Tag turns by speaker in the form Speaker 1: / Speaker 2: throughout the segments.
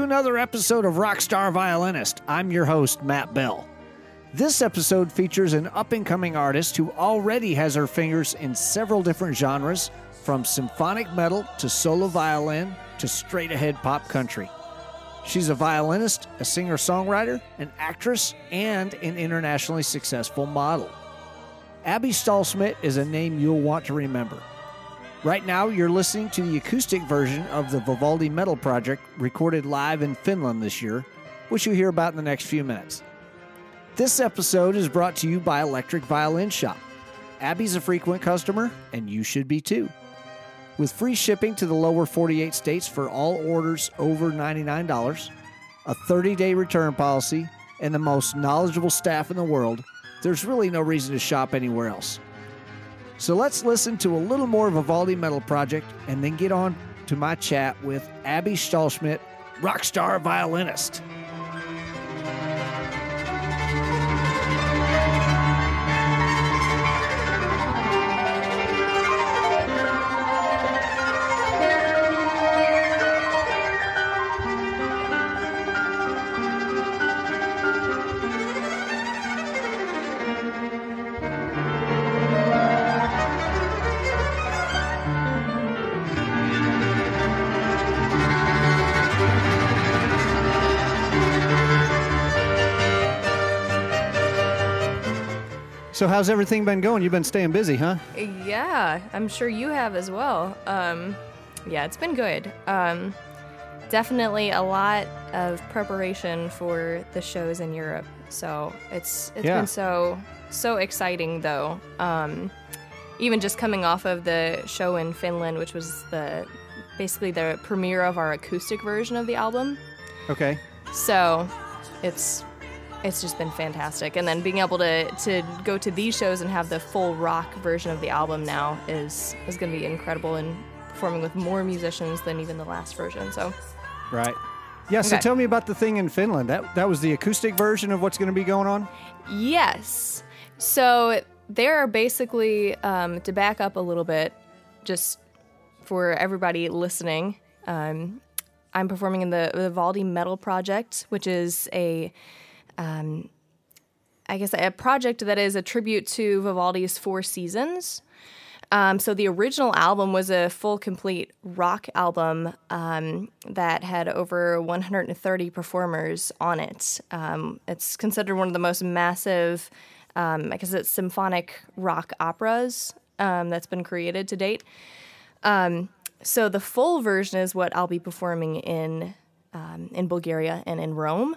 Speaker 1: Another episode of Rockstar Violinist. I'm your host, Matt Bell. This episode features an up and coming artist who already has her fingers in several different genres, from symphonic metal to solo violin to straight ahead pop country. She's a violinist, a singer songwriter, an actress, and an internationally successful model. Abby Stahlschmidt is a name you'll want to remember. Right now, you're listening to the acoustic version of the Vivaldi Metal Project recorded live in Finland this year, which you'll hear about in the next few minutes. This episode is brought to you by Electric Violin Shop. Abby's a frequent customer, and you should be too. With free shipping to the lower 48 states for all orders over $99, a 30 day return policy, and the most knowledgeable staff in the world, there's really no reason to shop anywhere else. So let's listen to a little more Vivaldi Metal Project and then get on to my chat with Abby Stahlschmidt, rockstar violinist. So, how's everything been going? You've been staying busy, huh?
Speaker 2: Yeah, I'm sure you have as well. Um, yeah, it's been good. Um, definitely a lot of preparation for the shows in Europe. So it's it's
Speaker 1: Yeah.
Speaker 2: been so so exciting though. Um, even just coming off of the show in Finland, which was the basically the premiere of our acoustic version of the album.
Speaker 1: Okay.
Speaker 2: So it's it's just been fantastic. And then being able to to go to these shows and have the full rock version of the album now is is going to be incredible and performing with more musicians than even the last version. So
Speaker 1: Right. Yeah, so
Speaker 2: Okay.
Speaker 1: tell me about the thing in Finland. That that was the acoustic version of what's going to be going on?
Speaker 2: yes, so there are basically um, to back up a little bit, just for everybody listening. Um, I'm performing in the Vivaldi Metal Project, which is a um, I guess a project that is a tribute to Vivaldi's Four Seasons. Um, so the original album was a full, complete rock album um, that had over 130 performers on it. Um, it's considered one of the most massive, um, I guess it's symphonic rock operas um, that's been created to date. Um, so the full version is what I'll be performing in in Bulgaria and in Rome.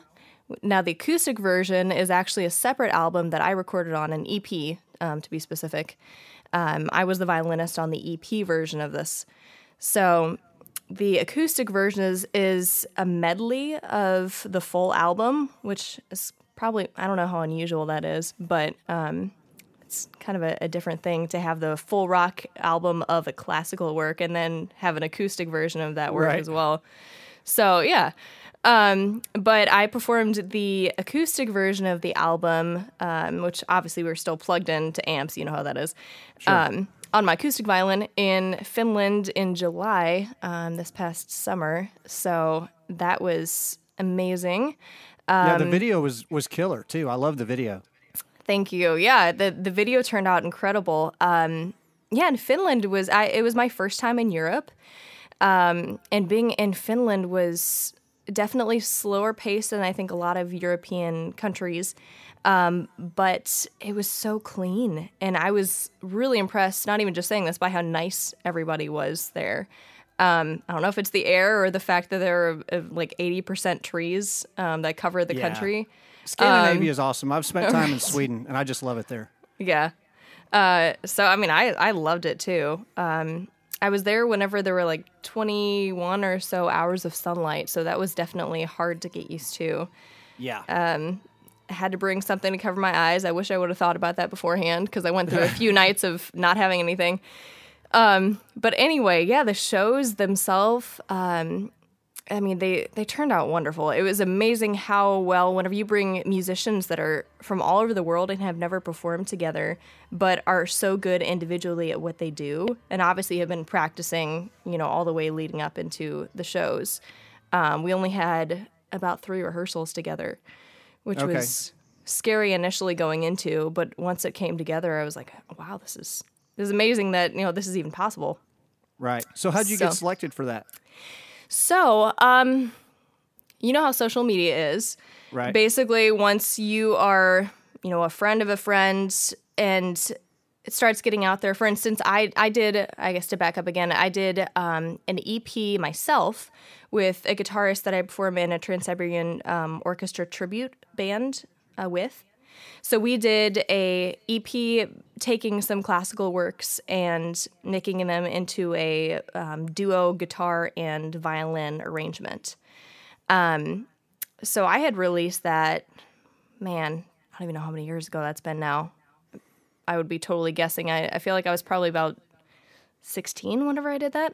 Speaker 2: Now the acoustic version is actually a separate album that I recorded on an EP, um, to be specific. Um, I was the violinist on the EP version of this. So the acoustic version is, is a medley of the full album, which is probably I don't know how unusual that is, but um, it's kind of a, a different thing to have the full rock album of a classical work and then have an acoustic version of that work
Speaker 1: Right.
Speaker 2: as well. So yeah. Um, but I performed the acoustic version of the album, um, which obviously we're still plugged into amps. You know how that is. Um, on my acoustic violin in Finland in July um, this past summer. So that was amazing.
Speaker 1: yeah,
Speaker 2: Um,
Speaker 1: the video was was killer too. I love the video.
Speaker 2: Thank you. Yeah, the the video turned out incredible. Um, yeah, and Finland was I. It was my first time in Europe, um, and being in Finland was definitely slower paced than I think a lot of European countries. Um, but it was so clean, and I was really impressed. Not even just saying this by how nice everybody was there. Um, I don't know if it's the air or the fact that there are uh, like eighty percent trees um, that cover the
Speaker 1: Yeah.
Speaker 2: country.
Speaker 1: Scandinavia is awesome. I've spent time in Sweden and I just love it there.
Speaker 2: Yeah. Uh, so I mean, I I loved it too. Um, I was there whenever there were like 21 or so hours of sunlight, so that was definitely hard to get used to.
Speaker 1: Yeah.
Speaker 2: I had to bring something to cover my eyes. I wish I would have thought about that beforehand because I went through a few nights of not having anything. Um, but anyway, yeah, the shows themselves. Um, I mean, they they turned out wonderful. It was amazing how well whenever you bring musicians that are from all over the world and have never performed together, but are so good individually at what they do, and obviously have been practicing, you know, all the way leading up into the shows. Um, we only had about three rehearsals together, which
Speaker 3: Okay.
Speaker 2: was scary initially going into, but once it came together, I was like, wow, this is this is amazing that you know this is even possible.
Speaker 3: Right. So how'd you get selected for that?
Speaker 2: So, um, you know how social media is.
Speaker 3: Right.
Speaker 2: Basically, once you are, you know, a friend of a friend and it starts getting out there. For instance, I I did, I guess to back up again, I did um, an EP myself with a guitarist that I perform in a Trans Siberian um, Orchestra tribute band uh, with. So we did a EP taking some classical works and making them into a um, duo guitar and violin arrangement. Um, so I had released that, man, I don't even know how many years ago that's been now. I would be totally guessing. I, I feel like I was probably about 16 whenever I did that.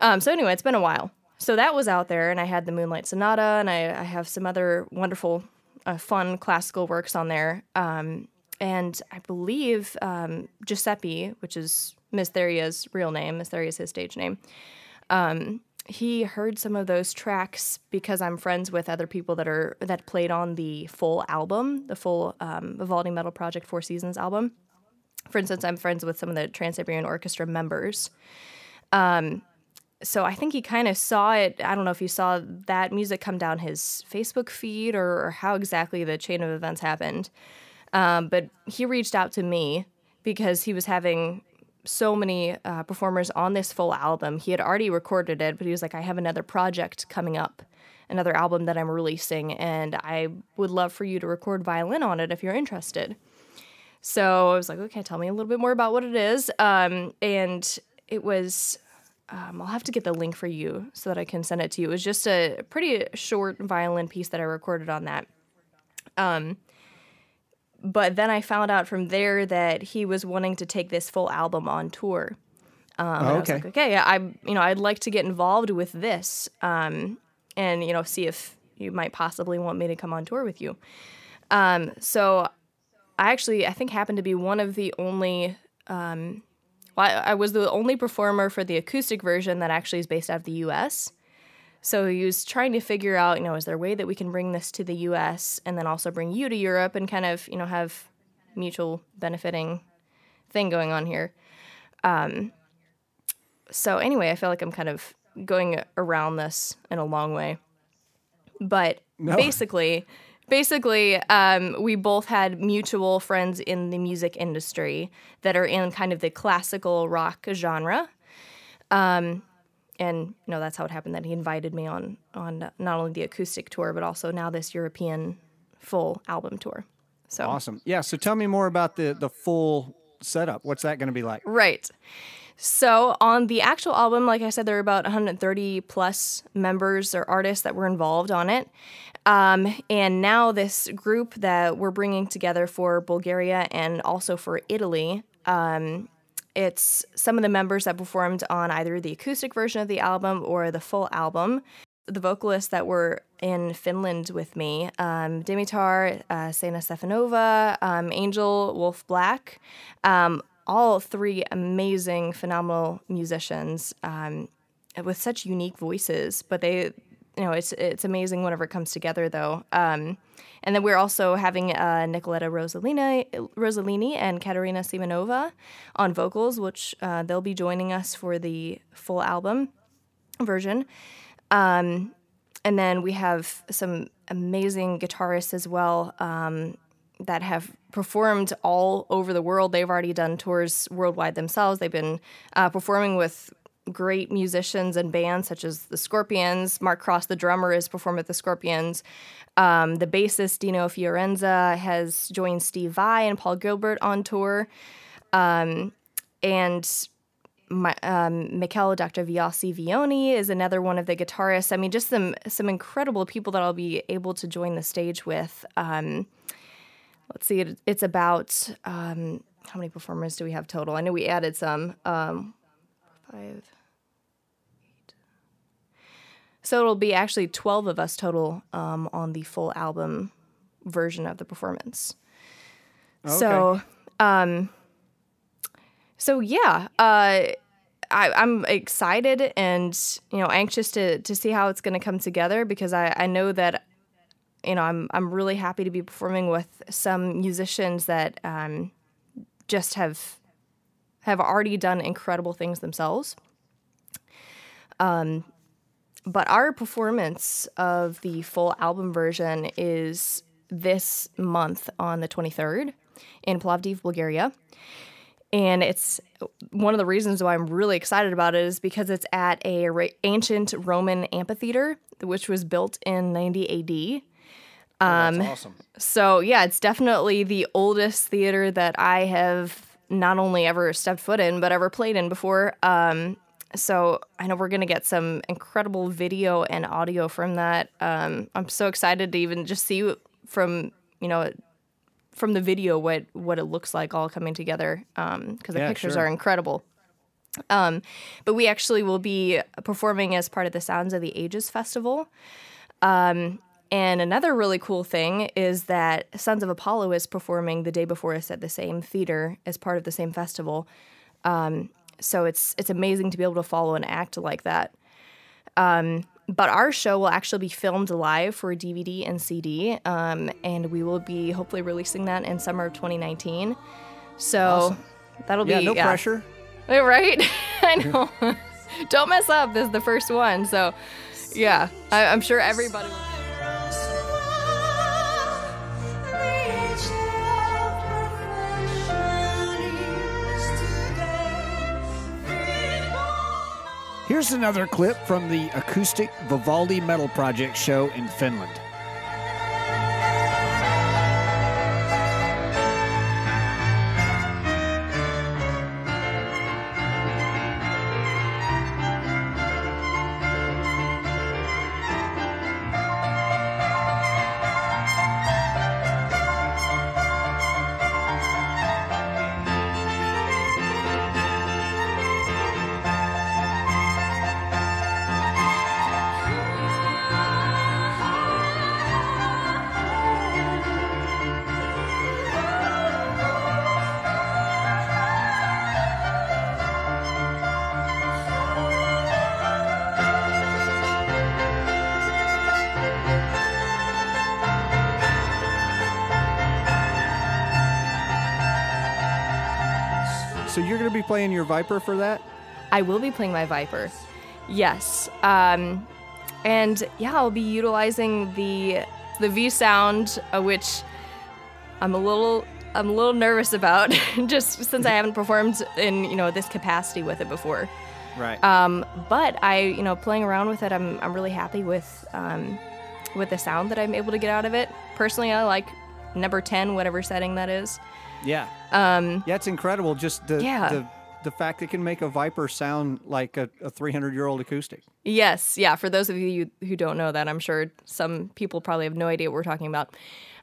Speaker 2: Um, so anyway, it's been a while. So that was out there, and I had the Moonlight Sonata, and I, I have some other wonderful, uh, fun classical works on there. Um, and I believe um, Giuseppe, which is Mistheria's real name, Mistheria's his stage name, um, he heard some of those tracks because I'm friends with other people that are that played on the full album, the full um, Vivaldi Metal Project Four Seasons album. For instance, I'm friends with some of the Trans Siberian Orchestra members. Um, so I think he kind of saw it. I don't know if you saw that music come down his Facebook feed or, or how exactly the chain of events happened. Um, but he reached out to me because he was having so many uh, performers on this full album. He had already recorded it, but he was like, I have another project coming up, another album that I'm releasing, and I would love for you to record violin on it if you're interested. So I was like, okay, tell me a little bit more about what it is. Um, and it was, um, I'll have to get the link for you so that I can send it to you. It was just a pretty short violin piece that I recorded on that. Um, but then I found out from there that he was wanting to take this full album on tour. Um, was
Speaker 3: okay.
Speaker 2: like, okay, I, you know, I'd like to get involved with this, um, and you know, see if you might possibly want me to come on tour with you. Um, so I actually, I think, happened to be one of the only. Um, I I was the only performer for the acoustic version that actually is based out of the U.S. So he was trying to figure out, you know, is there a way that we can bring this to the U.S. and then also bring you to Europe and kind of, you know, have mutual benefiting thing going on here. Um, so anyway, I feel like I'm kind of going around this in a long way, but
Speaker 3: No.
Speaker 2: basically, basically, um, we both had mutual friends in the music industry that are in kind of the classical rock genre. Um, and you know that's how it happened that he invited me on on not only the acoustic tour but also now this European full album tour. So
Speaker 3: Awesome. Yeah. So tell me more about the the full setup. What's that going to be like?
Speaker 2: Right. So on the actual album, like I said, there are about 130 plus members or artists that were involved on it. Um, and now this group that we're bringing together for Bulgaria and also for Italy, um, it's some of the members that performed on either the acoustic version of the album or the full album. The vocalists that were in Finland with me, um, Dimitar, uh, Sena Stefanova, um, Angel Wolf Black, um, all three amazing, phenomenal musicians um, with such unique voices. But they, you know, it's it's amazing whenever it comes together, though. Um, and then we're also having uh, Nicoletta Rosellini, Rosellini and Katerina Simonova on vocals, which uh, they'll be joining us for the full album version. Um, and then we have some amazing guitarists as well um, that have performed all over the world. They've already done tours worldwide themselves. They've been uh, performing with great musicians and bands such as the Scorpions. Mark Cross, the drummer, has performed with the Scorpions. Um, the bassist Dino Fiorenza has joined Steve Vai and Paul Gilbert on tour. Um, and my, um, Michele Dr. Viasi Vioni is another one of the guitarists. I mean, just some some incredible people that I'll be able to join the stage with. Um, let's see, it, it's about um, how many performers do we have total? I know we added some. Um, five, eight. So it'll be actually twelve of us total um, on the full album version of the performance. Okay. So, um, so yeah, uh, I, I'm excited and you know anxious to to see how it's going to come together because I, I know that you know I'm I'm really happy to be performing with some musicians that um, just have have already done incredible things themselves. Um, but our performance of the full album version is this month on the 23rd in Plovdiv, Bulgaria. And it's one of the reasons why I'm really excited about it is because it's at a ancient Roman amphitheater, which was built in 90 AD.
Speaker 3: That's awesome.
Speaker 2: So, yeah, it's definitely the oldest theater that I have not only ever stepped foot in, but ever played in before. Um, so, I know we're going to get some incredible video and audio from that. Um, I'm so excited to even just see from, you know, from the video what what it looks like all coming together because the
Speaker 3: Yeah,
Speaker 2: pictures
Speaker 3: sure.
Speaker 2: are incredible. Um, but we actually will be performing as part of the Sounds of the Ages festival. Um, and another really cool thing is that Sons of Apollo is performing the day before us at the same theater as part of the same festival. Um, so it's it's amazing to be able to follow an act like that. Um, but our show will actually be filmed live for DVD and CD, um, and we will be hopefully releasing that in summer of 2019. So
Speaker 3: Awesome.
Speaker 2: that'll
Speaker 3: Yeah,
Speaker 2: be
Speaker 3: no pressure.
Speaker 2: Right, Right? I know. Don't mess up. This is the first one. So, yeah, I, I'm sure everybody.
Speaker 3: Here's another clip from the acoustic Vivaldi Metal Project show in Finland. Playing your Viper for that?
Speaker 2: I will be playing my Viper. Yes. Um, and yeah, I'll be utilizing the the V sound, uh, which I'm a little I'm a little nervous about, just since I haven't performed in you know this capacity with it before.
Speaker 3: Right.
Speaker 2: Um, but I, you know, playing around with it, I'm, I'm really happy with, um, with the sound that I'm able to get out of it. Personally, I like number 10, whatever setting that is.
Speaker 3: yeah.
Speaker 2: Um,
Speaker 3: Yeah, it's incredible. Just the
Speaker 2: Yeah.
Speaker 3: the, the fact it can make a Viper sound like a 300 year old acoustic.
Speaker 2: yes, yeah. For those of you who don't know that, I'm sure some people probably have no idea what we're talking about.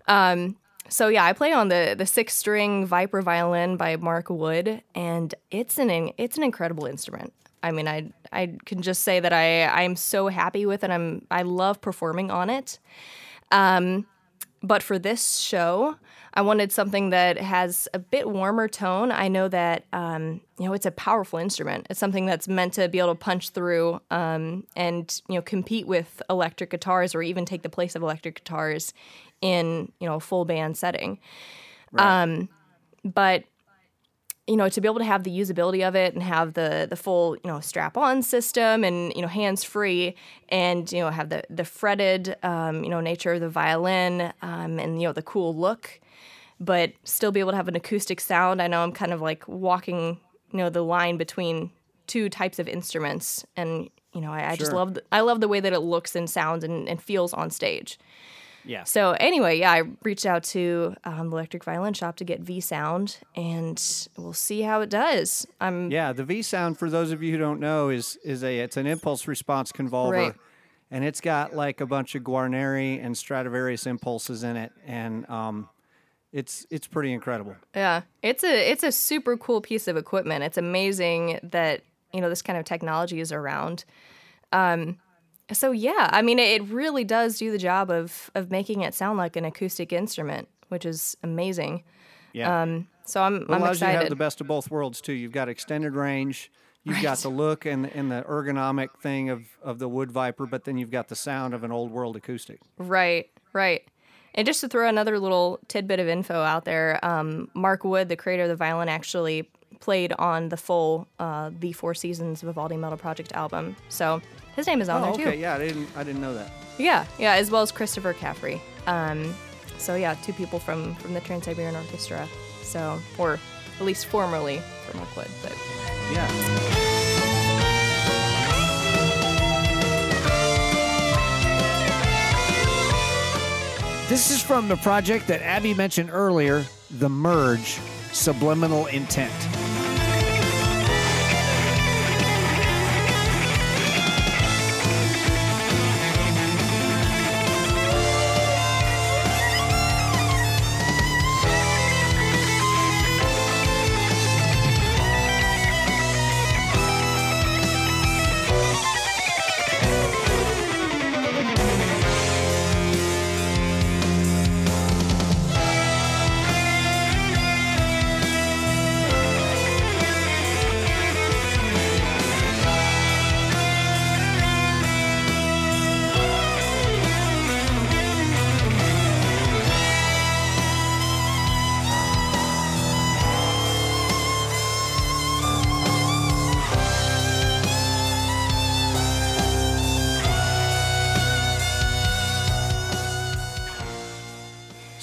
Speaker 2: Um, so yeah, I play on the the six string Viper violin by Mark Wood, and it's an it's an incredible instrument. I mean, I I can just say that I I'm so happy with it. I'm I love performing on it. Um, but for this show, I wanted something that has a bit warmer tone. I know that um, you know it's a powerful instrument. It's something that's meant to be able to punch through um, and you know compete with electric guitars or even take the place of electric guitars in you know a full band setting. Um, but you know to be able to have the usability of it and have the the full you know strap on system and you know hands free and you know have the the fretted um, you know nature of the violin um, and you know the cool look but still be able to have an acoustic sound. I know i'm kind of like walking you know the line between two types of instruments and you know i, I just love the, i love the way that it looks and sounds and, and feels on stage
Speaker 3: Yeah.
Speaker 2: so anyway, yeah, I reached out to um, the Electric Violin Shop to get V Sound, and we'll see how it does. I'm
Speaker 3: Yeah, the V sound for those of you who don't know is is a it's an impulse response convolver.
Speaker 2: Right.
Speaker 3: And it's got like a bunch of Guarneri and Stradivarius impulses in it and um it's it's pretty incredible.
Speaker 2: yeah, it's a it's a super cool piece of equipment. It's amazing that you know this kind of technology is around. Um, so yeah, I mean, it really does do the job of of making it sound like an acoustic instrument, which is amazing.
Speaker 3: Yeah.
Speaker 2: Um, so I'm
Speaker 3: it
Speaker 2: I'm
Speaker 3: allows you to have the best of both worlds too. You've got extended range, You've got the look and and the ergonomic thing of of the wood viper, but then you've got the sound of an old world acoustic.
Speaker 2: Right, right. And just to throw another little tidbit of info out there, um, Mark Wood, the creator of the violin, actually played on the full uh, "The Four Seasons" Vivaldi Metal Project album. So his name is on
Speaker 3: Oh,
Speaker 2: there too.
Speaker 3: okay, yeah, I didn't I didn't know that.
Speaker 2: Yeah, yeah, as well as Christopher Caffery. Um, so yeah, two people from from the Trans Siberian Orchestra. So, or at least formerly from Mark Wood, but
Speaker 3: Yeah. This is from the project that Abby mentioned earlier, The Merge Subliminal Intent.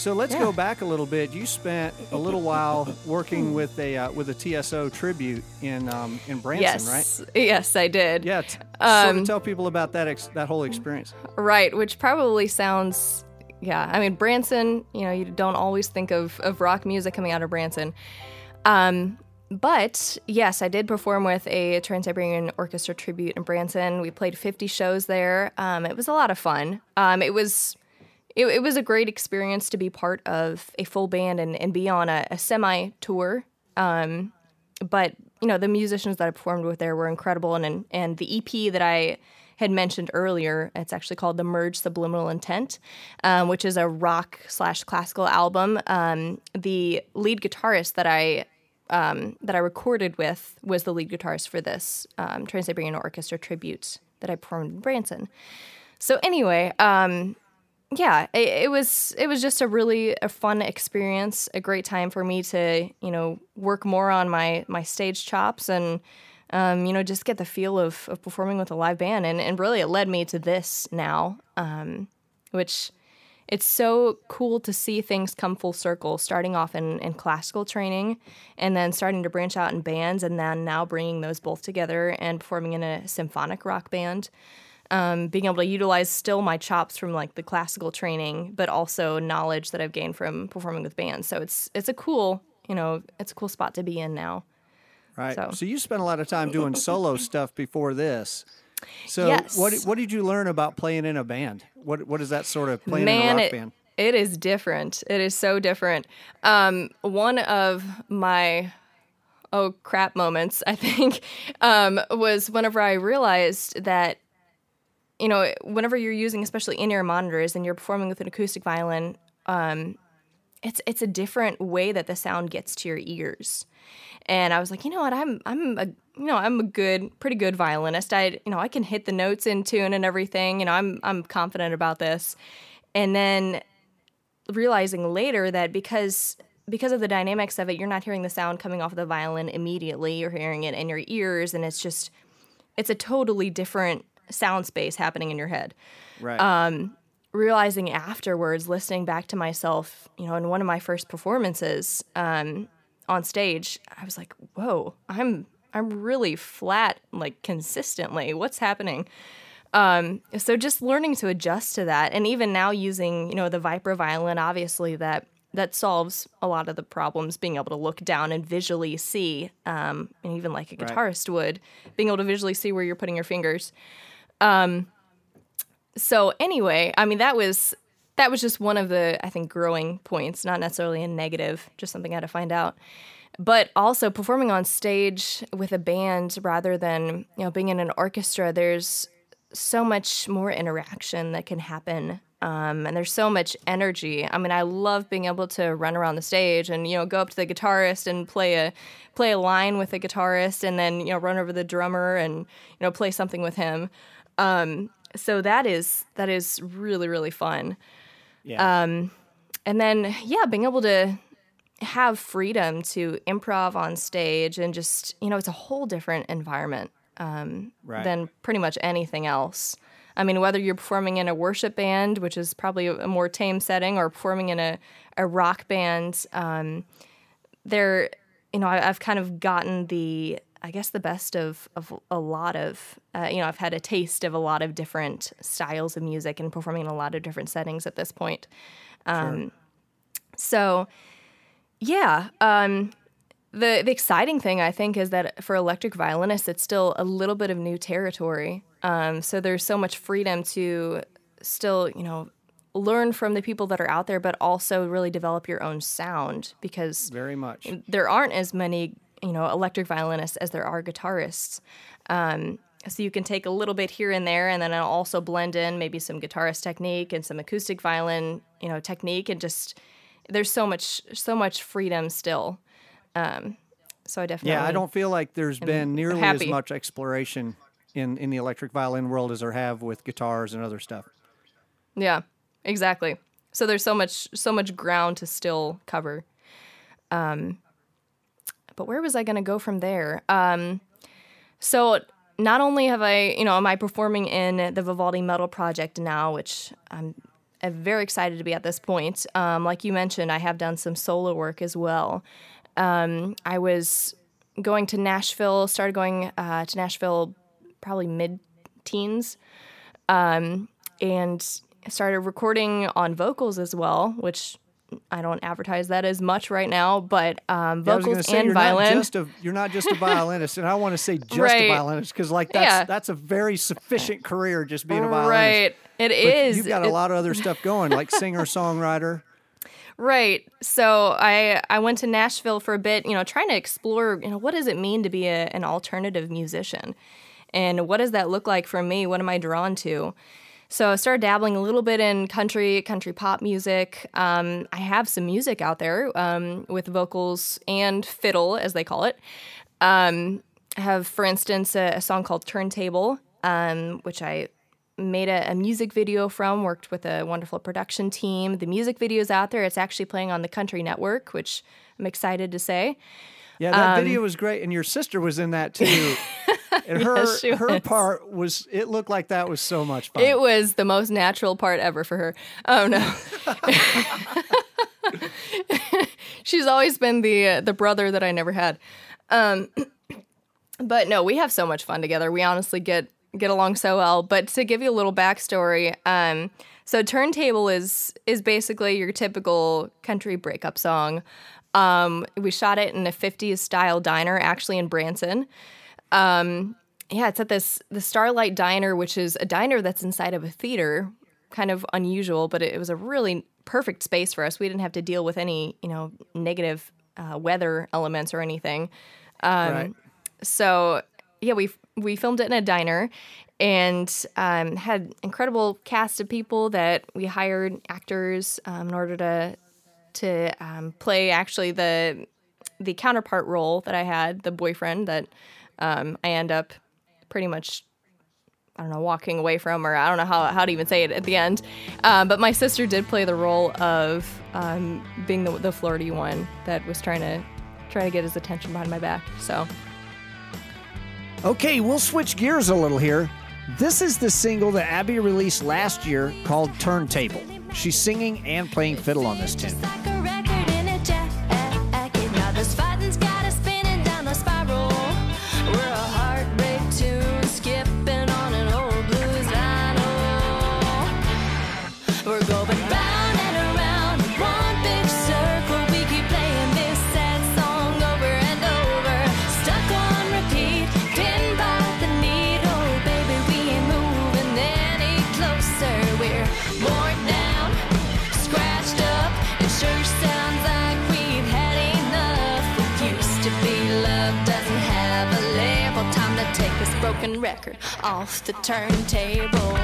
Speaker 3: So let's
Speaker 2: Yeah.
Speaker 3: go back a little bit. You spent a little while working with a uh, with a TSO tribute in um, in Branson,
Speaker 2: yes,
Speaker 3: right?
Speaker 2: yes, I did.
Speaker 3: Yeah. T- sort
Speaker 2: Um,
Speaker 3: of tell people about that ex- that whole experience.
Speaker 2: Right, which probably sounds, yeah. I mean, Branson, you know, you don't always think of, of rock music coming out of Branson. Um, but yes, I did perform with a Trans Siberian Orchestra tribute in Branson. We played 50 shows there. Um, it was a lot of fun. Um, it was. It, it was a great experience to be part of a full band and, and be on a, a semi tour. Um, but you know the musicians that I performed with there were incredible, and and, the EP that I had mentioned earlier, it's actually called the Merge Subliminal Intent, um, which is a rock slash classical album. Um, the lead guitarist that I um, that I recorded with was the lead guitarist for this um, Trans Siberian Orchestra tribute that I performed in Branson. So anyway, um, yeah, it, it was it was just a really a fun experience, a great time for me to you know work more on my my stage chops and um, you know just get the feel of, of performing with a live band, and and really it led me to this now, um, which it's so cool to see things come full circle, starting off in, in classical training and then starting to branch out in bands, and then now bringing those both together and performing in a symphonic rock band um, being able to utilize still my chops from like the classical training, but also knowledge that I've gained from performing with bands. So it's it's a cool, you know, it's a cool spot to be in now.
Speaker 3: Right. So,
Speaker 2: So-
Speaker 3: you spent a lot of time doing solo stuff before this. So
Speaker 2: Yes.
Speaker 3: what what did you learn about playing in a band? What what is that sort of playing in a rock
Speaker 2: it,
Speaker 3: band?
Speaker 2: it is different. It is so different. Um, one of my oh crap moments, I think, um, was whenever I realized that you know, whenever you're using, especially in-ear monitors, and you're performing with an acoustic violin, um, it's it's a different way that the sound gets to your ears. And I was like, you know what, I'm I'm a you know I'm a good, pretty good violinist. I you know I can hit the notes in tune and everything. You know I'm I'm confident about this. And then realizing later that because because of the dynamics of it, you're not hearing the sound coming off of the violin immediately. You're hearing it in your ears, and it's just it's a totally different sound space happening in your head.
Speaker 3: Right.
Speaker 2: um, Realizing afterwards, listening back to myself, you know, in one of my first performances um, on stage, I was like, "Whoa, I'm I'm really flat, like consistently. What's happening?" Um, so just learning to adjust to that, and even now using, you know, the Viper violin, obviously that that solves a lot of the problems. Being able to look down and visually see, um, and even like a
Speaker 3: Right.
Speaker 2: guitarist would, being able to visually see where you're putting your fingers. Um, so anyway, I mean that was that was just one of the I think growing points, not necessarily a negative, just something I had to find out. But also performing on stage with a band rather than you know being in an orchestra, there's so much more interaction that can happen Um, and there's so much energy. I mean, I love being able to run around the stage and you know go up to the guitarist and play a play a line with the guitarist, and then you know run over the drummer and you know play something with him. Um, so that is that is really really fun.
Speaker 3: Yeah.
Speaker 2: Um, and then yeah, being able to have freedom to improv on stage and just you know it's a whole different environment um,
Speaker 3: Right.
Speaker 2: than pretty much anything else. I mean, whether you're performing in a worship band, which is probably a more tame setting, or performing in a, a rock band, um, there, you know, I, I've kind of gotten the, I guess, the best of, of a lot of, uh, you know, I've had a taste of a lot of different styles of music and performing in a lot of different settings at this point. Um, So, yeah, um, the the exciting thing I think is that for electric violinists, it's still a little bit of new territory. Um, so there's so much freedom to still, you know, learn from the people that are out there, but also really develop your own sound because
Speaker 3: Very much.
Speaker 2: there aren't as many, you know, electric violinists as there are guitarists. Um, so you can take a little bit here and there, and then I'll also blend in maybe some guitarist technique and some acoustic violin, you know, technique, and just there's so much so much freedom still. Um, so I definitely
Speaker 3: Yeah, I don't feel like there's been nearly as much exploration in, in the electric violin world as there have with guitars and other stuff.
Speaker 2: Yeah, exactly. So there's so much so much ground to still cover. Um, but where was I going to go from there? Um, so not only have I, you know, am I performing in the Vivaldi Metal Project now, which I'm very excited to be at this point. Um, like you mentioned, I have done some solo work as well. Um, I was going to Nashville, started going uh, to Nashville probably mid teens um, and started recording on vocals as well, which I don't advertise that as much right now, but um,
Speaker 3: Yeah, I was
Speaker 2: vocals
Speaker 3: say,
Speaker 2: and
Speaker 3: you're
Speaker 2: violin.
Speaker 3: Not just a, you're not just a violinist, and I want to say just
Speaker 2: Right.
Speaker 3: a violinist because like that's
Speaker 2: Yeah.
Speaker 3: that's a very sufficient career just being a violinist.
Speaker 2: right, it
Speaker 3: But
Speaker 2: is.
Speaker 3: You've got a lot of other stuff going, like singer songwriter.
Speaker 2: Right. So I I went to Nashville for a bit, you know, trying to explore, you know, what does it mean to be a, an alternative musician? And what does that look like for me? What am I drawn to? So I started dabbling a little bit in country, country pop music. Um, I have some music out there um, with vocals and fiddle, as they call it. Um, I have, for instance, a, a song called Turntable, um, which I made a, a music video from, worked with a wonderful production team. The music video is out there. It's actually playing on the Country Network, which I'm excited to say.
Speaker 3: Yeah, that video was great, and your sister was in that too. And her
Speaker 2: Yes,
Speaker 3: her
Speaker 2: was.
Speaker 3: part was it looked like that was so much fun.
Speaker 2: It was the most natural part ever for her. Oh no. She's always been the uh, the brother that I never had. Um, but no, we have so much fun together. We honestly get get along so well. But to give you a little backstory, um, so turntable is is basically your typical country breakup song. Um, we shot it in a 50s style diner, actually in Branson. Um, yeah, it's at this the Starlight Diner, which is a diner that's inside of a theater. Kind of unusual, but it, it was a really perfect space for us. We didn't have to deal with any, you know, negative uh, weather elements or anything. Um,
Speaker 3: right.
Speaker 2: So yeah, we we filmed it in a diner, and um, had incredible cast of people that we hired actors um, in order to to um, play actually the the counterpart role that I had, the boyfriend that um, I end up pretty much I don't know walking away from, or I don't know how how to even say it at the end. Um, but my sister did play the role of um, being the the flirty one that was trying to try to get his attention behind my back. So
Speaker 3: Okay, we'll switch gears a little here. This is the single that Abby released last year called Turntable. She's singing and playing fiddle on this tune.
Speaker 4: broken record off the turntable.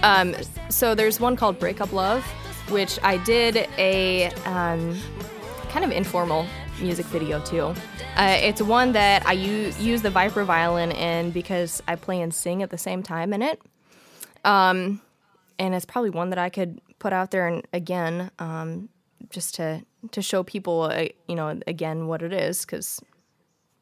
Speaker 2: Um, so there's one called Breakup Love, which I did a um, kind of informal music video too. Uh, it's one that I use, use the Viper violin in because I play and sing at the same time in it. Um, and it's probably one that I could put out there and again, um, just to to show people, uh, you know, again what it is, because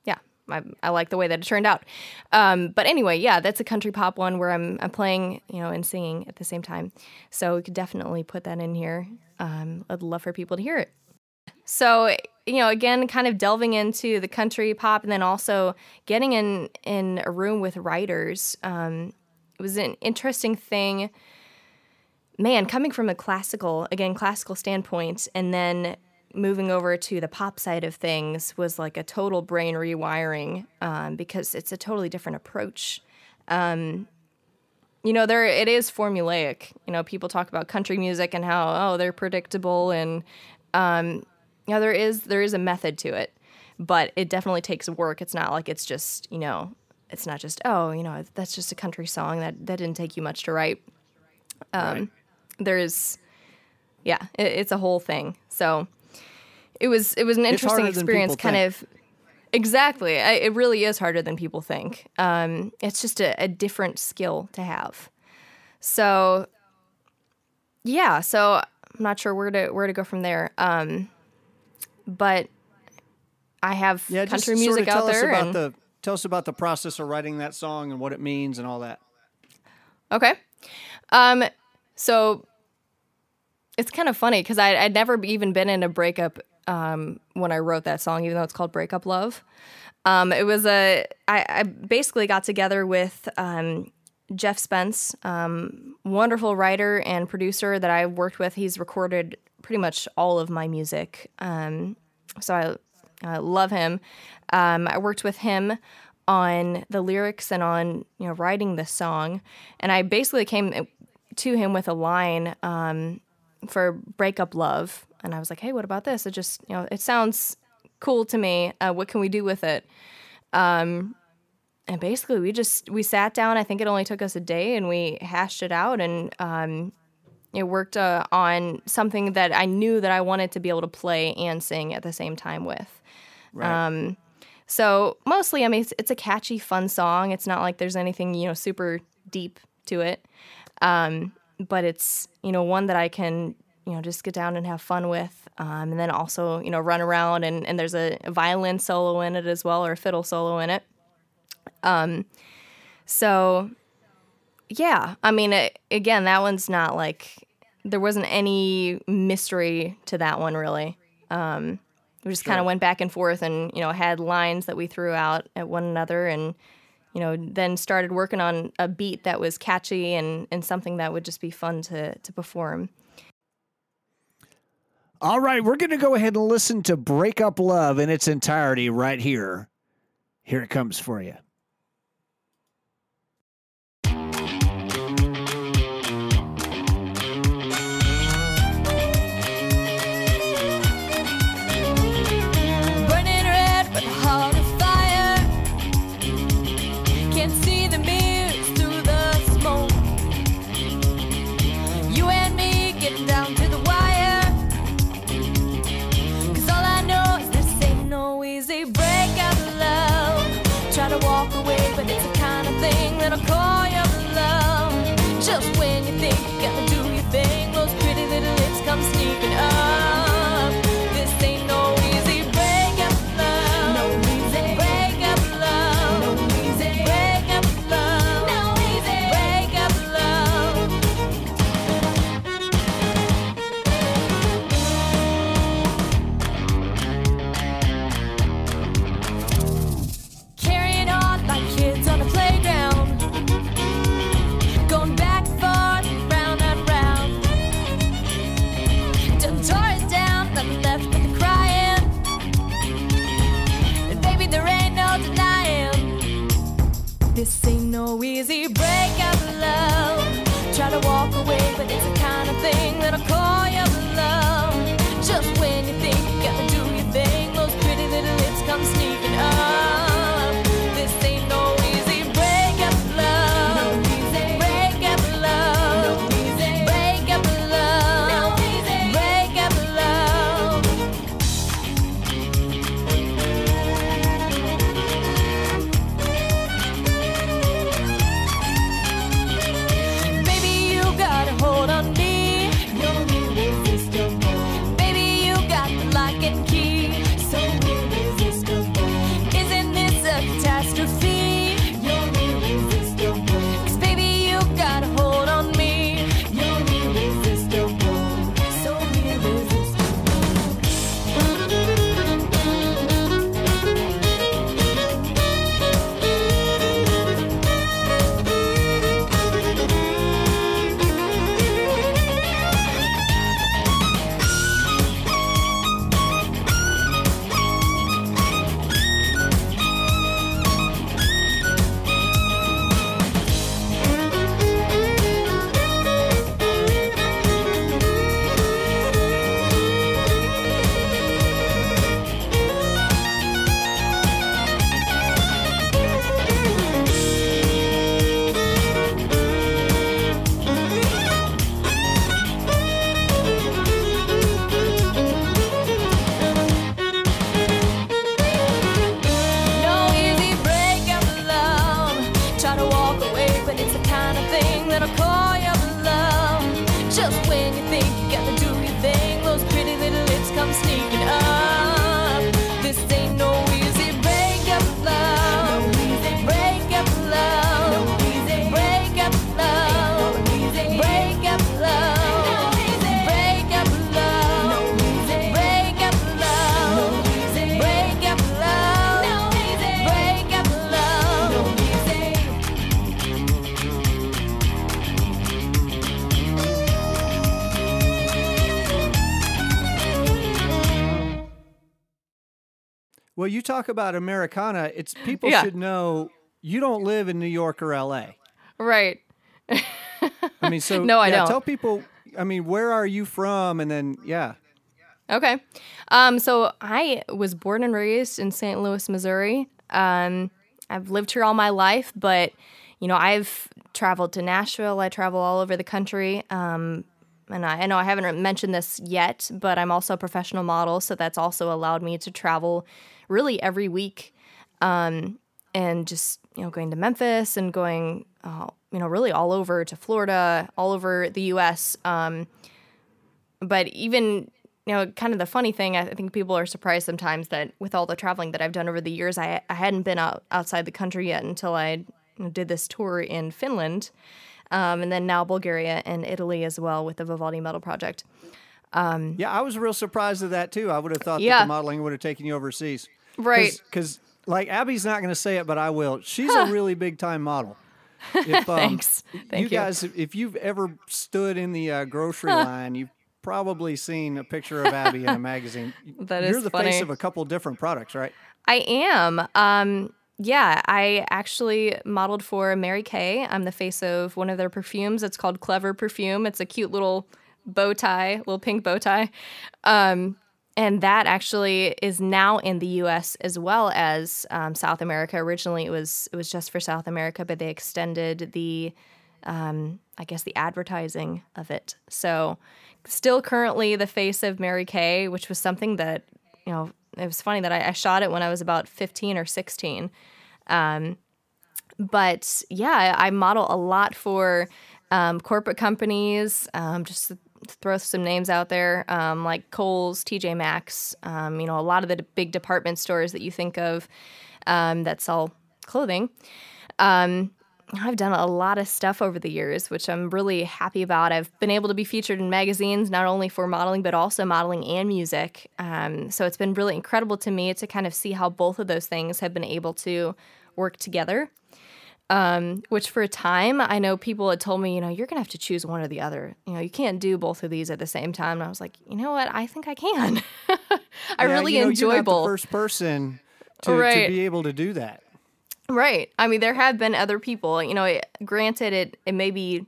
Speaker 2: yeah, I, I like the way that it turned out. Um, but anyway, yeah, that's a country pop one where I'm I'm playing, you know, and singing at the same time. So we could definitely put that in here. Um, I'd love for people to hear it. So you know, again, kind of delving into the country pop, and then also getting in in a room with writers. Um, it was an interesting thing. Man, coming from a classical, again, classical standpoint, and then moving over to the pop side of things was like a total brain rewiring um, because it's a totally different approach. Um, you know, there it is formulaic. You know, people talk about country music and how oh they're predictable, and um, you know there is there is a method to it, but it definitely takes work. It's not like it's just you know it's not just oh you know that's just a country song that that didn't take you much to write. Um, There's yeah, it, it's a whole thing. So it was it was an interesting experience. Kind
Speaker 3: think.
Speaker 2: of exactly. I, it really is harder than people think. Um, it's just a, a different skill to have. So yeah, so I'm not sure where to where to go from there. Um, but I have
Speaker 3: Yeah, just
Speaker 2: country
Speaker 3: sort
Speaker 2: music
Speaker 3: of tell
Speaker 2: out
Speaker 3: us
Speaker 2: there.
Speaker 3: about
Speaker 2: and,
Speaker 3: the tell us about the process of writing that song and what it means and all that.
Speaker 2: Okay. Um, so it's kind of funny because I'd never even been in a breakup um, when I wrote that song, even though it's called Breakup Love. Um, it was a, I, I basically got together with um, Jeff Spence, um, wonderful writer and producer that I worked with. He's recorded pretty much all of my music. Um, so I, I love him. Um, I worked with him on the lyrics and on you know writing this song, and I basically came to him with a line um, for "Breakup Love," and I was like, "Hey, what about this? It just you know it sounds cool to me. Uh, what can we do with it?" Um, and basically, we just we sat down. I think it only took us a day, and we hashed it out and. Um, it worked uh, on something that I knew that I wanted to be able to play and sing at the same time with.
Speaker 3: Right.
Speaker 2: Um, so mostly, I mean, it's, it's a catchy, fun song. It's not like there's anything you know super deep to it, um, but it's you know one that I can you know just get down and have fun with, um, and then also you know run around and and there's a, a violin solo in it as well or a fiddle solo in it. Um, so yeah, I mean, it, again, that one's not like there wasn't any mystery to that one really. Um, we just kind of went back and forth and you know had lines that we threw out at one another and you know then started working on a beat that was catchy and and something that would just be fun to to perform.
Speaker 3: All right, we're going to go ahead and listen to Break Up Love in its entirety right here. Here it comes for you. Well, you talk about Americana. It's people
Speaker 2: Yeah.
Speaker 3: should know you don't live in New York or L.A.
Speaker 2: Right.
Speaker 3: I mean, so
Speaker 2: No, I
Speaker 3: yeah,
Speaker 2: don't.
Speaker 3: Tell people. I mean, where are you from? And then yeah,
Speaker 2: Okay. Um, so I was born and raised in St. Louis, Missouri. Um, I've lived here all my life, but you know, I've traveled to Nashville. I travel all over the country. Um, and I, I know I haven't mentioned this yet, but I'm also a professional model, so that's also allowed me to travel really every week. Um, and just you know, going to Memphis and going, uh, you know, really all over to Florida, all over the U.S. Um, but even you know kind of the funny thing i think people are surprised sometimes that with all the traveling that i've done over the years i, I hadn't been out outside the country yet until i did this tour in finland um, and then now bulgaria and italy as well with the vivaldi metal project
Speaker 3: yeah. I was real surprised at that too. I would have thought that the modeling would have taken you overseas.
Speaker 2: Right.
Speaker 3: Because like Abby's not going to say it, but I will. She's a really big time model. If, um,
Speaker 2: Thanks. Thank you.
Speaker 3: guys, if you've ever stood in the uh, grocery line, you've probably seen a picture of Abby in a magazine.
Speaker 2: That
Speaker 3: You're
Speaker 2: is
Speaker 3: the
Speaker 2: funny.
Speaker 3: face of a couple different products, right?
Speaker 2: I am. Um, yeah, I actually modeled for Mary Kay. I'm the face of one of their perfumes. It's called Clever Perfume. It's a cute little bow tie, little pink bow tie. Um, and that actually is now in the U.S. as well as um, South America. Originally, it was it was just for South America, but they extended the, um, I guess, the advertising of it. So, still currently the face of Mary Kay, which was something that you know it was funny that I, I shot it when I was about 15 or 16. Um, but yeah, I, model a lot for um, corporate companies. Um, just throw some names out there, um, like Kohl's, TJ Maxx. Um, you know, a lot of the big department stores that you think of um, that sell clothing. Um, I've done a lot of stuff over the years, which I'm really happy about. I've been able to be featured in magazines, not only for modeling, but also modeling and music. Um, so it's been really incredible to me to kind of see how both of those things have been able to work together. Um, which for a time, I know people had told me, you know, you're going to have to choose one or the other. You know, you can't do both of these at the same time. And I was like, you know what? I think I can. I
Speaker 3: Yeah,
Speaker 2: really
Speaker 3: you know,
Speaker 2: enjoy
Speaker 3: you're not
Speaker 2: both.
Speaker 3: The first person to,
Speaker 2: Right.
Speaker 3: to be able to do that.
Speaker 2: Right. I mean, there have been other people. You know, it, granted, it it may be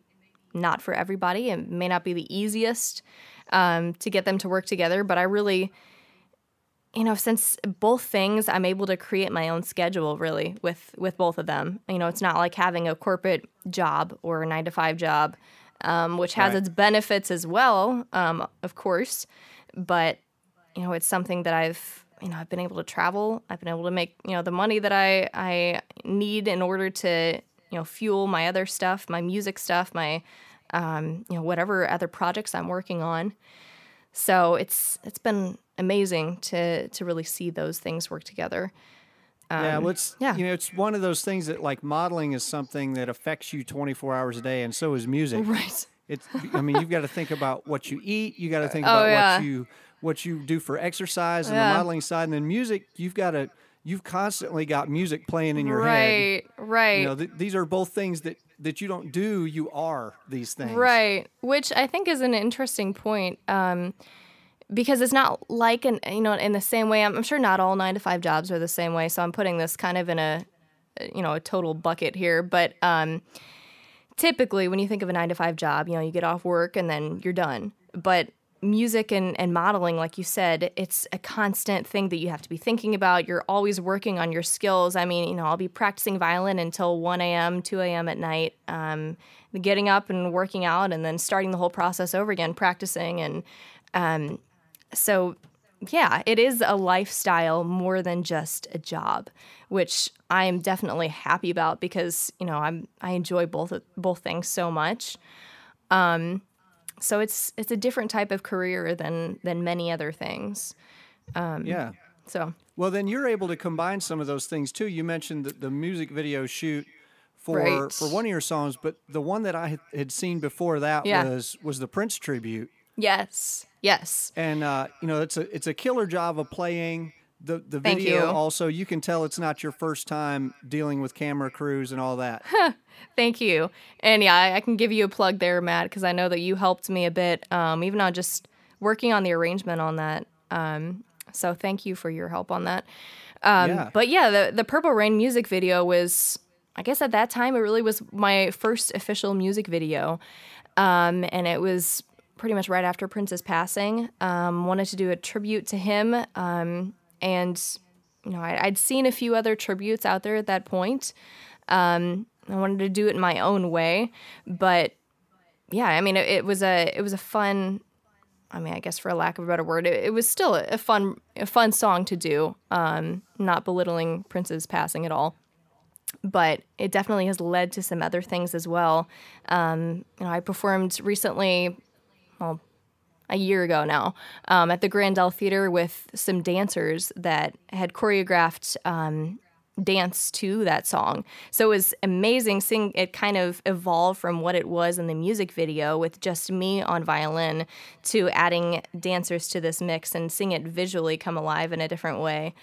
Speaker 2: not for everybody. It may not be the easiest um, to get them to work together, but I really, you know, since both things, I'm able to create my own schedule really with with both of them. You know, it's not like having a corporate job or a nine to five job, um, which has
Speaker 3: Right.
Speaker 2: its benefits as well, um, of course, but you know, it's something that I've you know I've been able to travel. I've been able to make you know the money that I I need in order to you know fuel my other stuff, my music stuff, my um, you know whatever other projects I'm working on. So it's it's been amazing to to really see those things work together.
Speaker 3: yeah, well, it's
Speaker 2: Um, yeah.
Speaker 3: you know, it's one of those things that like modeling is something that affects you 24 hours a day, and so is music.
Speaker 2: Right.
Speaker 3: It's I mean, you've got to think about what you eat. You got to think
Speaker 2: Oh,
Speaker 3: about
Speaker 2: yeah.
Speaker 3: what you what you do for exercise and
Speaker 2: Yeah.
Speaker 3: the modeling side, and then music. You've got to you've constantly got music playing in your head.
Speaker 2: Right. Right.
Speaker 3: You know, th- these are both things that that you don't do. You are these things.
Speaker 2: Right, which I think is an interesting point, um, because it's not like an you know in the same way. I'm, I'm sure not all nine to five jobs are the same way. So I'm putting this kind of in a you know a total bucket here, but um, typically when you think of a nine to five job, you know you get off work and then you're done. But music and, and modeling, like you said, it's a constant thing that you have to be thinking about. You're always working on your skills. I mean, you know, I'll be practicing violin until 1 a.m., 2 a.m. at night, um, getting up and working out and then starting the whole process over again, practicing. And um, so, yeah, it is a lifestyle more than just a job, which I am definitely happy about because, you know, I'm I enjoy both both things so much Um, so it's it's a different type of career than than many other things.
Speaker 3: Um, Yeah.
Speaker 2: So
Speaker 3: Well, then you're able to combine some of those things too. You mentioned the, the music video shoot for
Speaker 2: Right.
Speaker 3: for one of your songs, but the one that I had- had seen before that
Speaker 2: Yeah.
Speaker 3: was was the Prince tribute,
Speaker 2: yes, yes,
Speaker 3: and uh, you know it's a it's a killer job of playing the the
Speaker 2: Thank
Speaker 3: video.
Speaker 2: you.
Speaker 3: Also, you can tell it's not your first time dealing with camera crews and all that.
Speaker 2: thank you. And yeah, I, I can give you a plug there, Matt, because I know that you helped me a bit, um, even on just working on the arrangement on that. Um, so thank you for your help on that. Um,
Speaker 1: yeah.
Speaker 2: But yeah, the the Purple Rain music video was, I guess at that time, it really was my first official music video, um, and it was pretty much right after Prince's passing. Um, wanted to do a tribute to him, um, and you know I, I'd seen a few other tributes out there at that point. Um, I wanted to do it in my own way, but yeah, I mean, it, it was a it was a fun. I mean, I guess for a lack of a better word, it, it was still a fun a fun song to do. Um, not belittling Prince's passing at all, but it definitely has led to some other things as well. Um, you know, I performed recently, well, a year ago now, um, at the Grandel Theater with some dancers that had choreographed um, dance to that song. So it was amazing seeing it kind of evolve from what it was in the music video with just me on violin to adding dancers to this mix and seeing it visually come alive in a different way.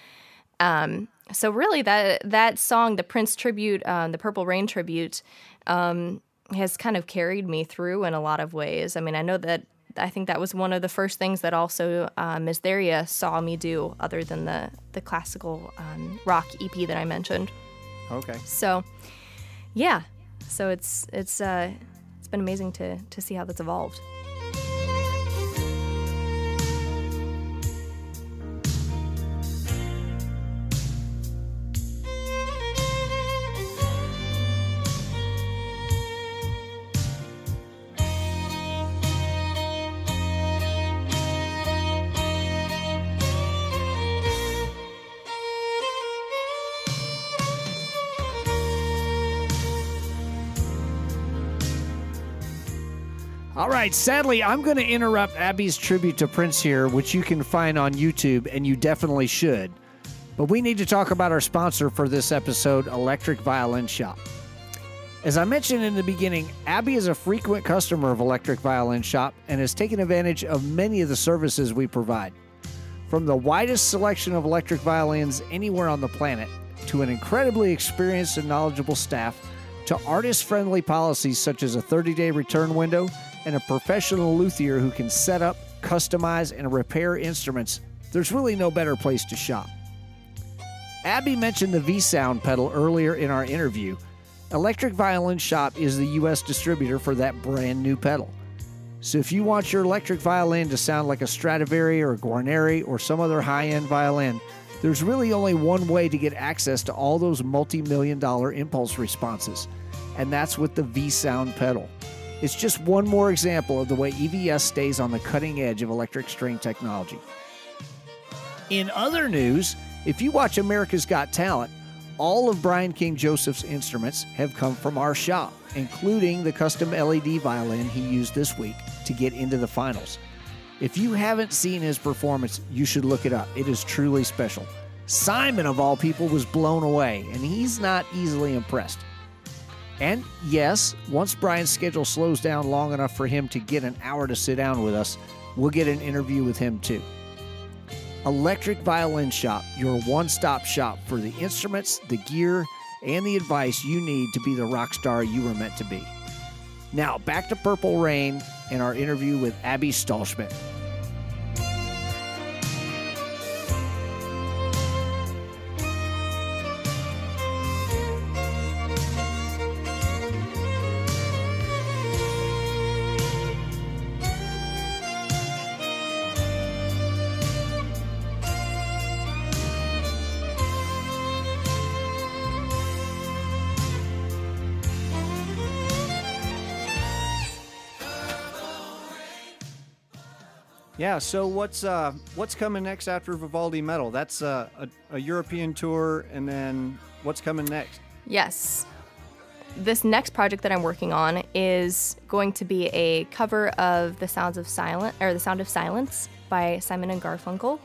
Speaker 2: Um, so really, that that song, the Prince tribute, um, the Purple Rain tribute, um, has kind of carried me through in a lot of ways. I mean, I know that I think that was one of the first things that also uh, Mistheria saw me do, other than the the classical um, rock EP that I mentioned.
Speaker 1: Okay.
Speaker 2: So, yeah, so it's it's uh, it's been amazing to to see how that's evolved.
Speaker 1: Right, sadly, I'm going to interrupt Abby's tribute to Prince here, which you can find on YouTube, and you definitely should. But we need to talk about our sponsor for this episode, Electric Violin Shop. As I mentioned in the beginning, Abby is a frequent customer of Electric Violin Shop and has taken advantage of many of the services we provide. From the widest selection of electric violins anywhere on the planet, to an incredibly experienced and knowledgeable staff, to artist friendly policies such as a 30 day return window and a professional luthier who can set up, customize, and repair instruments, there's really no better place to shop. Abby mentioned the V Sound pedal earlier in our interview. Electric Violin Shop is the U.S. distributor for that brand new pedal. So if you want your electric violin to sound like a Stradivari or a Guarneri or some other high end violin, there's really only one way to get access to all those multi million dollar impulse responses, and that's with the V Sound pedal. It's just one more example of the way EVS stays on the cutting edge of electric string technology. In other news, if you watch America's Got Talent, all of Brian King Joseph's instruments have come from our shop, including the custom LED violin he used this week to get into the finals. If you haven't seen his performance, you should look it up. It is truly special. Simon, of all people, was blown away, and he's not easily impressed. And yes, once Brian's schedule slows down long enough for him to get an hour to sit down with us, we'll get an interview with him too. Electric Violin Shop, your one stop shop for the instruments, the gear, and the advice you need to be the rock star you were meant to be. Now, back to Purple Rain and our interview with Abby Stahlschmidt. Yeah. So what's uh, what's coming next after Vivaldi Metal? That's uh, a, a European tour, and then what's coming next?
Speaker 2: Yes. This next project that I'm working on is going to be a cover of The Sounds of Silence or The Sound of Silence by Simon and Garfunkel.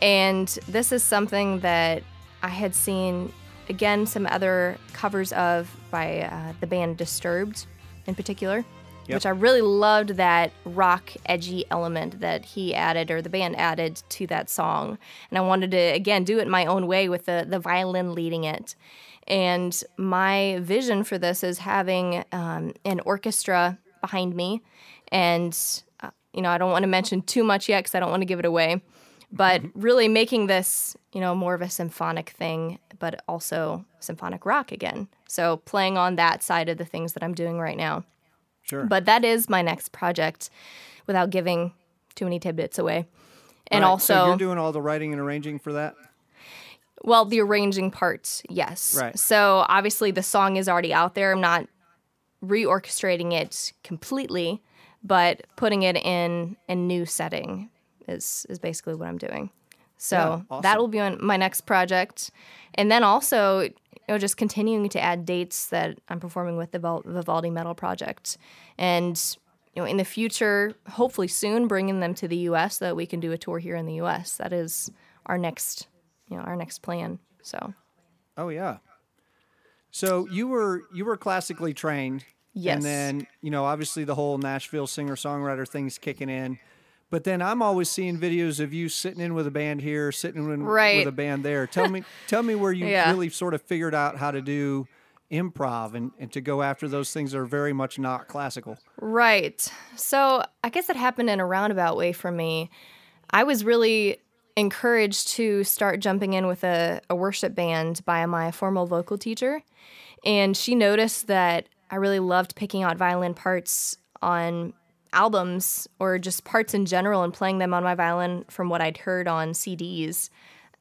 Speaker 2: And this is something that I had seen again some other covers of by uh, the band Disturbed in particular,
Speaker 1: Yep.
Speaker 2: which I really loved that rock edgy element that he added or the band added to that song. And I wanted to again do it my own way with the the violin leading it. And my vision for this is having um, an orchestra behind me. And, uh, you know, I don't want to mention too much yet because I don't want to give it away. but really making this, you know, more of a symphonic thing, but also symphonic rock again. So playing on that side of the things that I'm doing right now.
Speaker 3: Sure.
Speaker 2: But that is my next project without giving too many tidbits away. And
Speaker 3: Right,
Speaker 2: also,
Speaker 3: so you're doing all the writing and arranging for that.
Speaker 2: well, the arranging parts, yes.
Speaker 3: Right.
Speaker 2: So obviously the song is already out there. I'm not reorchestrating it completely, but putting it in a new setting is is basically what I'm doing. So
Speaker 3: Yeah, awesome.
Speaker 2: that will be on my next project, and then also you know just continuing to add dates that I'm performing with the Vivaldi Metal Project, and you know in the future, hopefully soon, bringing them to the U.S. so that we can do a tour here in the U.S. That is our next you know our next plan. So
Speaker 3: Oh yeah. So you were you were classically trained.
Speaker 2: Yes.
Speaker 3: And then, you know, obviously the whole Nashville singer songwriter thing's kicking in. But then I'm always seeing videos of you sitting in with a band here, sitting in
Speaker 2: Right.
Speaker 3: with a band there. Tell me tell me where you
Speaker 2: Yeah.
Speaker 3: really sort of figured out how to do improv and, and to go after those things that are very much not classical.
Speaker 2: Right. So I guess it happened in a roundabout way for me. I was really encouraged to start jumping in with a, a worship band by my formal vocal teacher. And she noticed that I really loved picking out violin parts on albums or just parts in general and playing them on my violin from what I'd heard on CDs.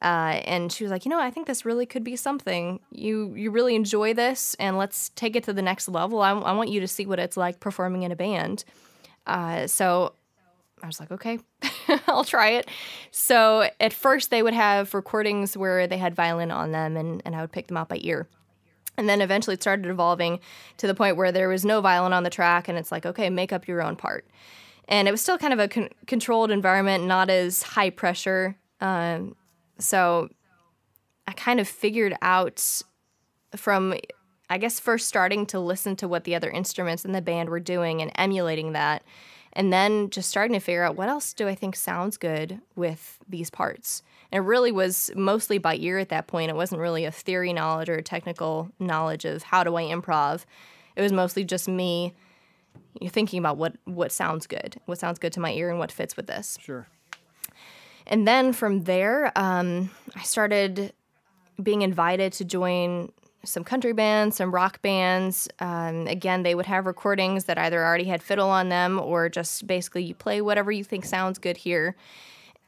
Speaker 2: Uh, and she was like, you know, I think this really could be something. You you really enjoy this, and let's take it to the next level. I, I want you to see what it's like performing in a band. Uh, so I was like, okay, I'll try it. So at first, they would have recordings where they had violin on them, and, and I would pick them out by ear. And then eventually it started evolving to the point where there was no violin on the track, and it's like, okay, make up your own part. And it was still kind of a con- controlled environment, not as high pressure. Um, so I kind of figured out from, I guess, first starting to listen to what the other instruments in the band were doing and emulating that. And then just starting to figure out what else do I think sounds good with these parts. And it really was mostly by ear at that point. It wasn't really a theory knowledge or a technical knowledge of how do I improv. It was mostly just me thinking about what what sounds good, what sounds good to my ear, and what fits with this.
Speaker 3: Sure.
Speaker 2: And then from there, um, I started being invited to join some country bands, some rock bands. Um, again, they would have recordings that either already had fiddle on them or just basically you play whatever you think sounds good here.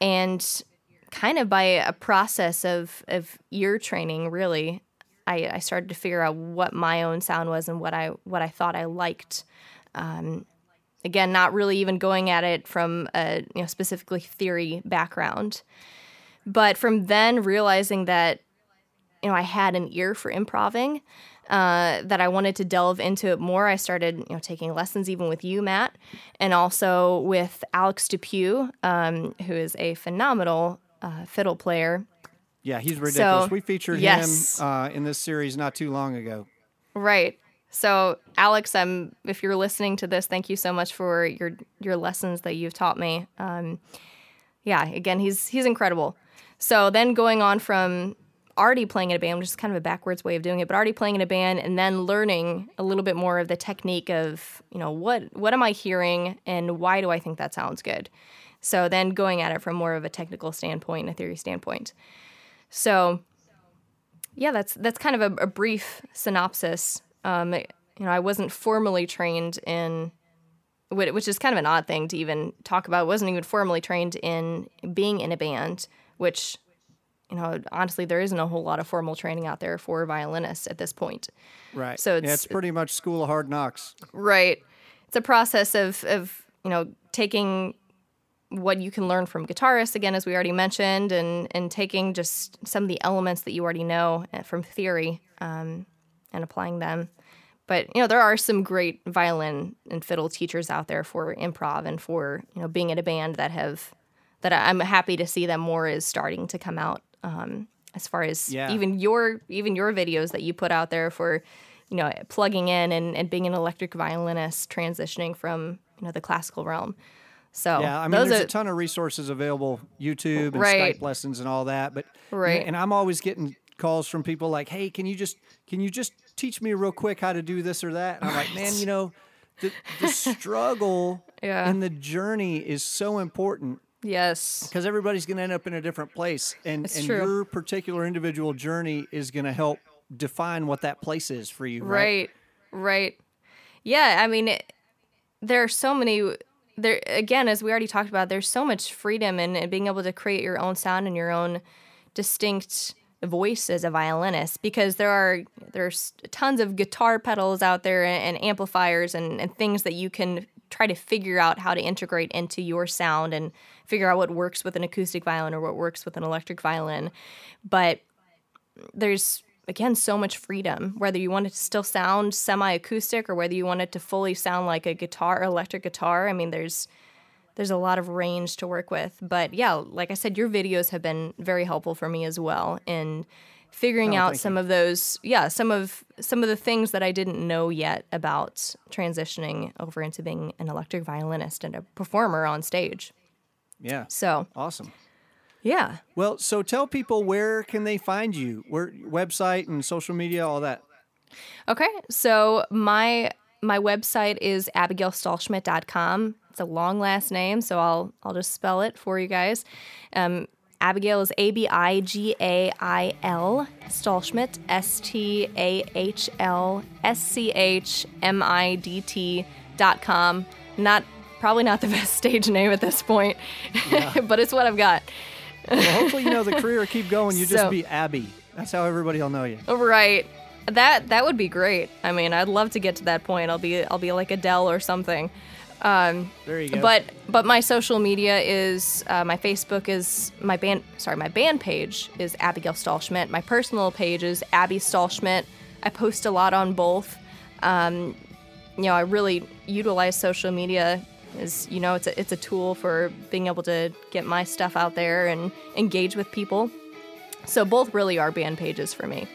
Speaker 2: And kind of by a process of, of ear training, really, I, I started to figure out what my own sound was and what I what I thought I liked. Um, again, not really even going at it from a you know specifically theory background, but from then realizing that you know I had an ear for improving, uh, that I wanted to delve into it more. I started you know taking lessons even with you, Matt, and also with Alex DePue, um, who is a phenomenal uh, fiddle player.
Speaker 3: Yeah, he's ridiculous.
Speaker 2: So,
Speaker 3: we featured
Speaker 2: yes.
Speaker 3: him uh, in this series not too long ago.
Speaker 2: Right. So, Alex, um, if you're listening to this, thank you so much for your your lessons that you've taught me. Um, yeah, again, he's he's incredible. So then going on from already playing in a band, which is kind of a backwards way of doing it, but already playing in a band and then learning a little bit more of the technique of, you know, what what am I hearing and why do I think that sounds good? So then going at it from more of a technical standpoint, a theory standpoint. So yeah, that's that's kind of a, a brief synopsis. Um, you know, I wasn't formally trained in, which is kind of an odd thing to even talk about. I wasn't even formally trained in being in a band, which, you know, honestly, there isn't a whole lot of formal training out there for violinists at this point.
Speaker 3: Right.
Speaker 2: So
Speaker 3: yeah,
Speaker 2: it's-
Speaker 3: it's pretty much school of hard knocks.
Speaker 2: Right. It's a process of, of you know, taking what you can learn from guitarists, again, as we already mentioned, and, and taking just some of the elements that you already know uh, from theory um, and applying them. But, you know, there are some great violin and fiddle teachers out there for improv and for, you know, being in a band that have, that I'm happy to see them more is starting to come out um, as far as
Speaker 3: Yeah.
Speaker 2: even your, even your videos that you put out there for, you know, plugging in and, and being an electric violinist, transitioning from, you know, the classical realm. So
Speaker 3: Yeah, I mean, there's
Speaker 2: are,
Speaker 3: a ton of resources available, YouTube and
Speaker 2: Right.
Speaker 3: Skype lessons and all that. But
Speaker 2: Right.
Speaker 3: and I'm always getting calls from people like, "Hey, can you just can you just teach me real quick how to do this or that?" And I'm like, "Man, you know, the the struggle
Speaker 2: Yeah.
Speaker 3: and the journey is so important."
Speaker 2: Yes.
Speaker 3: because everybody's going to end up in a different place, and
Speaker 2: It's
Speaker 3: and
Speaker 2: true.
Speaker 3: your particular individual journey is going to help define what that place is for you. Right.
Speaker 2: Right. Right. Yeah, I mean it, there are so many there again as we already talked about there's so much freedom in, in being able to create your own sound and your own distinct voice as a violinist because there are there's tons of guitar pedals out there and, and amplifiers and, and things that you can try to figure out how to integrate into your sound and figure out what works with an acoustic violin or what works with an electric violin. But there's again so much freedom whether you want it to still sound semi-acoustic or whether you want it to fully sound like a guitar electric guitar i mean there's there's a lot of range to work with but yeah like i said your videos have been very helpful for me as well in figuring
Speaker 3: Oh,
Speaker 2: out some of those yeah some of some of the things that i didn't know yet about transitioning over into being an electric violinist and a performer on stage
Speaker 3: Yeah.
Speaker 2: so
Speaker 3: Awesome.
Speaker 2: Yeah
Speaker 3: Well, so tell people where can they find you? Where website and social media, all that.
Speaker 2: Okay, so my my website is abigailstahlschmidt.com. It's a long last name, so I'll I'll just spell it for you guys. Um, Abigail is A B I G A I L Stahlschmidt S T A H L S C H M I D T dot com. Not probably not the best stage name at this point, but it's what I've got.
Speaker 3: Well, hopefully you know the career keep going. You just be Abby. That's how everybody will know you.
Speaker 2: Right. That that would be great. I mean, I'd love to get to that point. I'll be I'll be like Adele or something. Um,
Speaker 3: There you go.
Speaker 2: but but my social media is uh, my Facebook is my band sorry my band page is Abigail Stahlschmidt. My personal page is Abby Stahlschmidt. I post a lot on both. Um, you know, I really utilize social media as you know it's a it's a tool for being able to get my stuff out there and engage with people. So both really are band pages for me.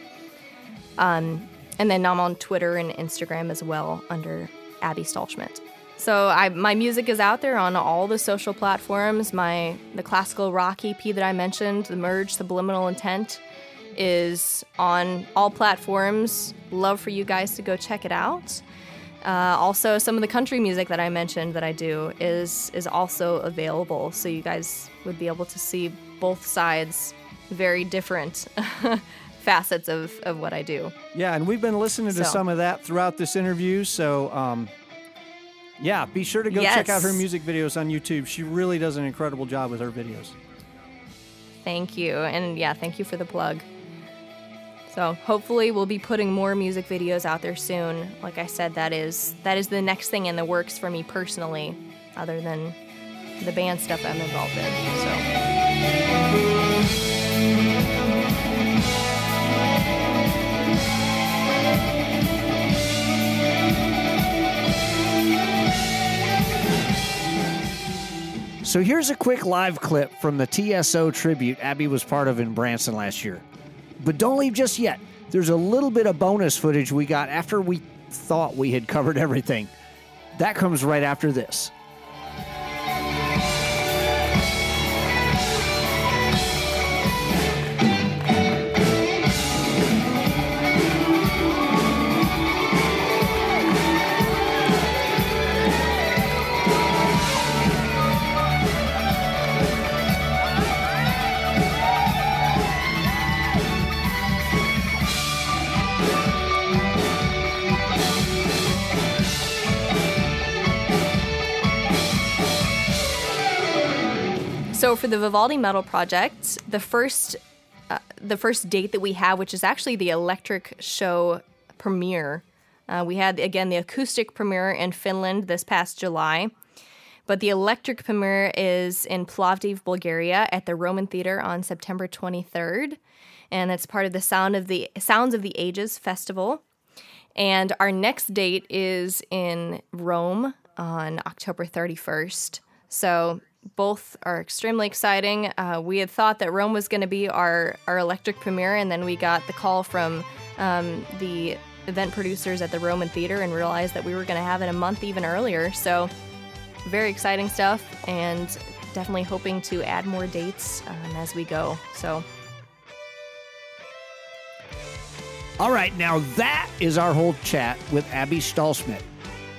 Speaker 2: Um, and then I'm on Twitter and Instagram as well under Abby Stahlschmidt. So I, my music is out there on all the social platforms. My the classical rock EP that I mentioned, the Merge Subliminal Intent, is on all platforms. Love for you guys to go check it out. Uh, also, some of the country music that I mentioned that I do is is also available, so you guys would be able to see both sides, very different facets of, of what I do.
Speaker 3: Yeah, and we've been listening to
Speaker 2: So.
Speaker 3: some of that throughout this interview. So, um, yeah, be sure to go check out her music videos on YouTube. She really does an incredible job with her videos.
Speaker 2: Thank you, and yeah, thank you for the plug. So hopefully we'll be putting more music videos out there soon. Like I said, that is that is the next thing in the works for me personally, other than the band stuff I'm involved in. So.
Speaker 3: So here's a quick live clip from the TSO tribute Abby was part of in Branson last year. But don't leave just yet. There's a little bit of bonus footage we got after we thought we had covered everything. That comes right after this.
Speaker 2: So for the Vivaldi Metal Project, the first uh, the first date that we have, which is actually the electric show premiere, uh, we had again the acoustic premiere in Finland this past July, but the electric premiere is in Plovdiv, Bulgaria, at the Roman Theater on September 23rd, and that's part of the Sound of the Sounds of the Ages festival. And our next date is in Rome on October 31st. So both are extremely exciting. Uh, we had thought that Rome was going to be our, our electric premiere, and then we got the call from um, the event producers at the Roman Theater and realized that we were going to have it a month even earlier. So very exciting stuff, and definitely hoping to add more dates um, as we go. So
Speaker 3: All right, now that is our whole chat with Abby Stahlschmidt.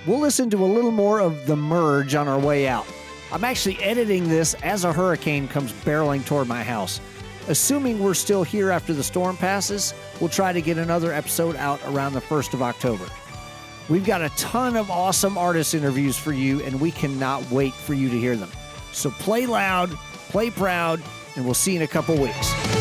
Speaker 3: We'll listen to a little more of The Merge on our way out.
Speaker 1: I'm actually editing this as a hurricane comes barreling toward my house. Assuming we're still here after the storm passes, we'll try to get another episode out around the 1st of October. We've got a ton of awesome artist interviews for you, and we cannot wait for you to hear them. So play loud, play proud, and we'll see you in a couple weeks.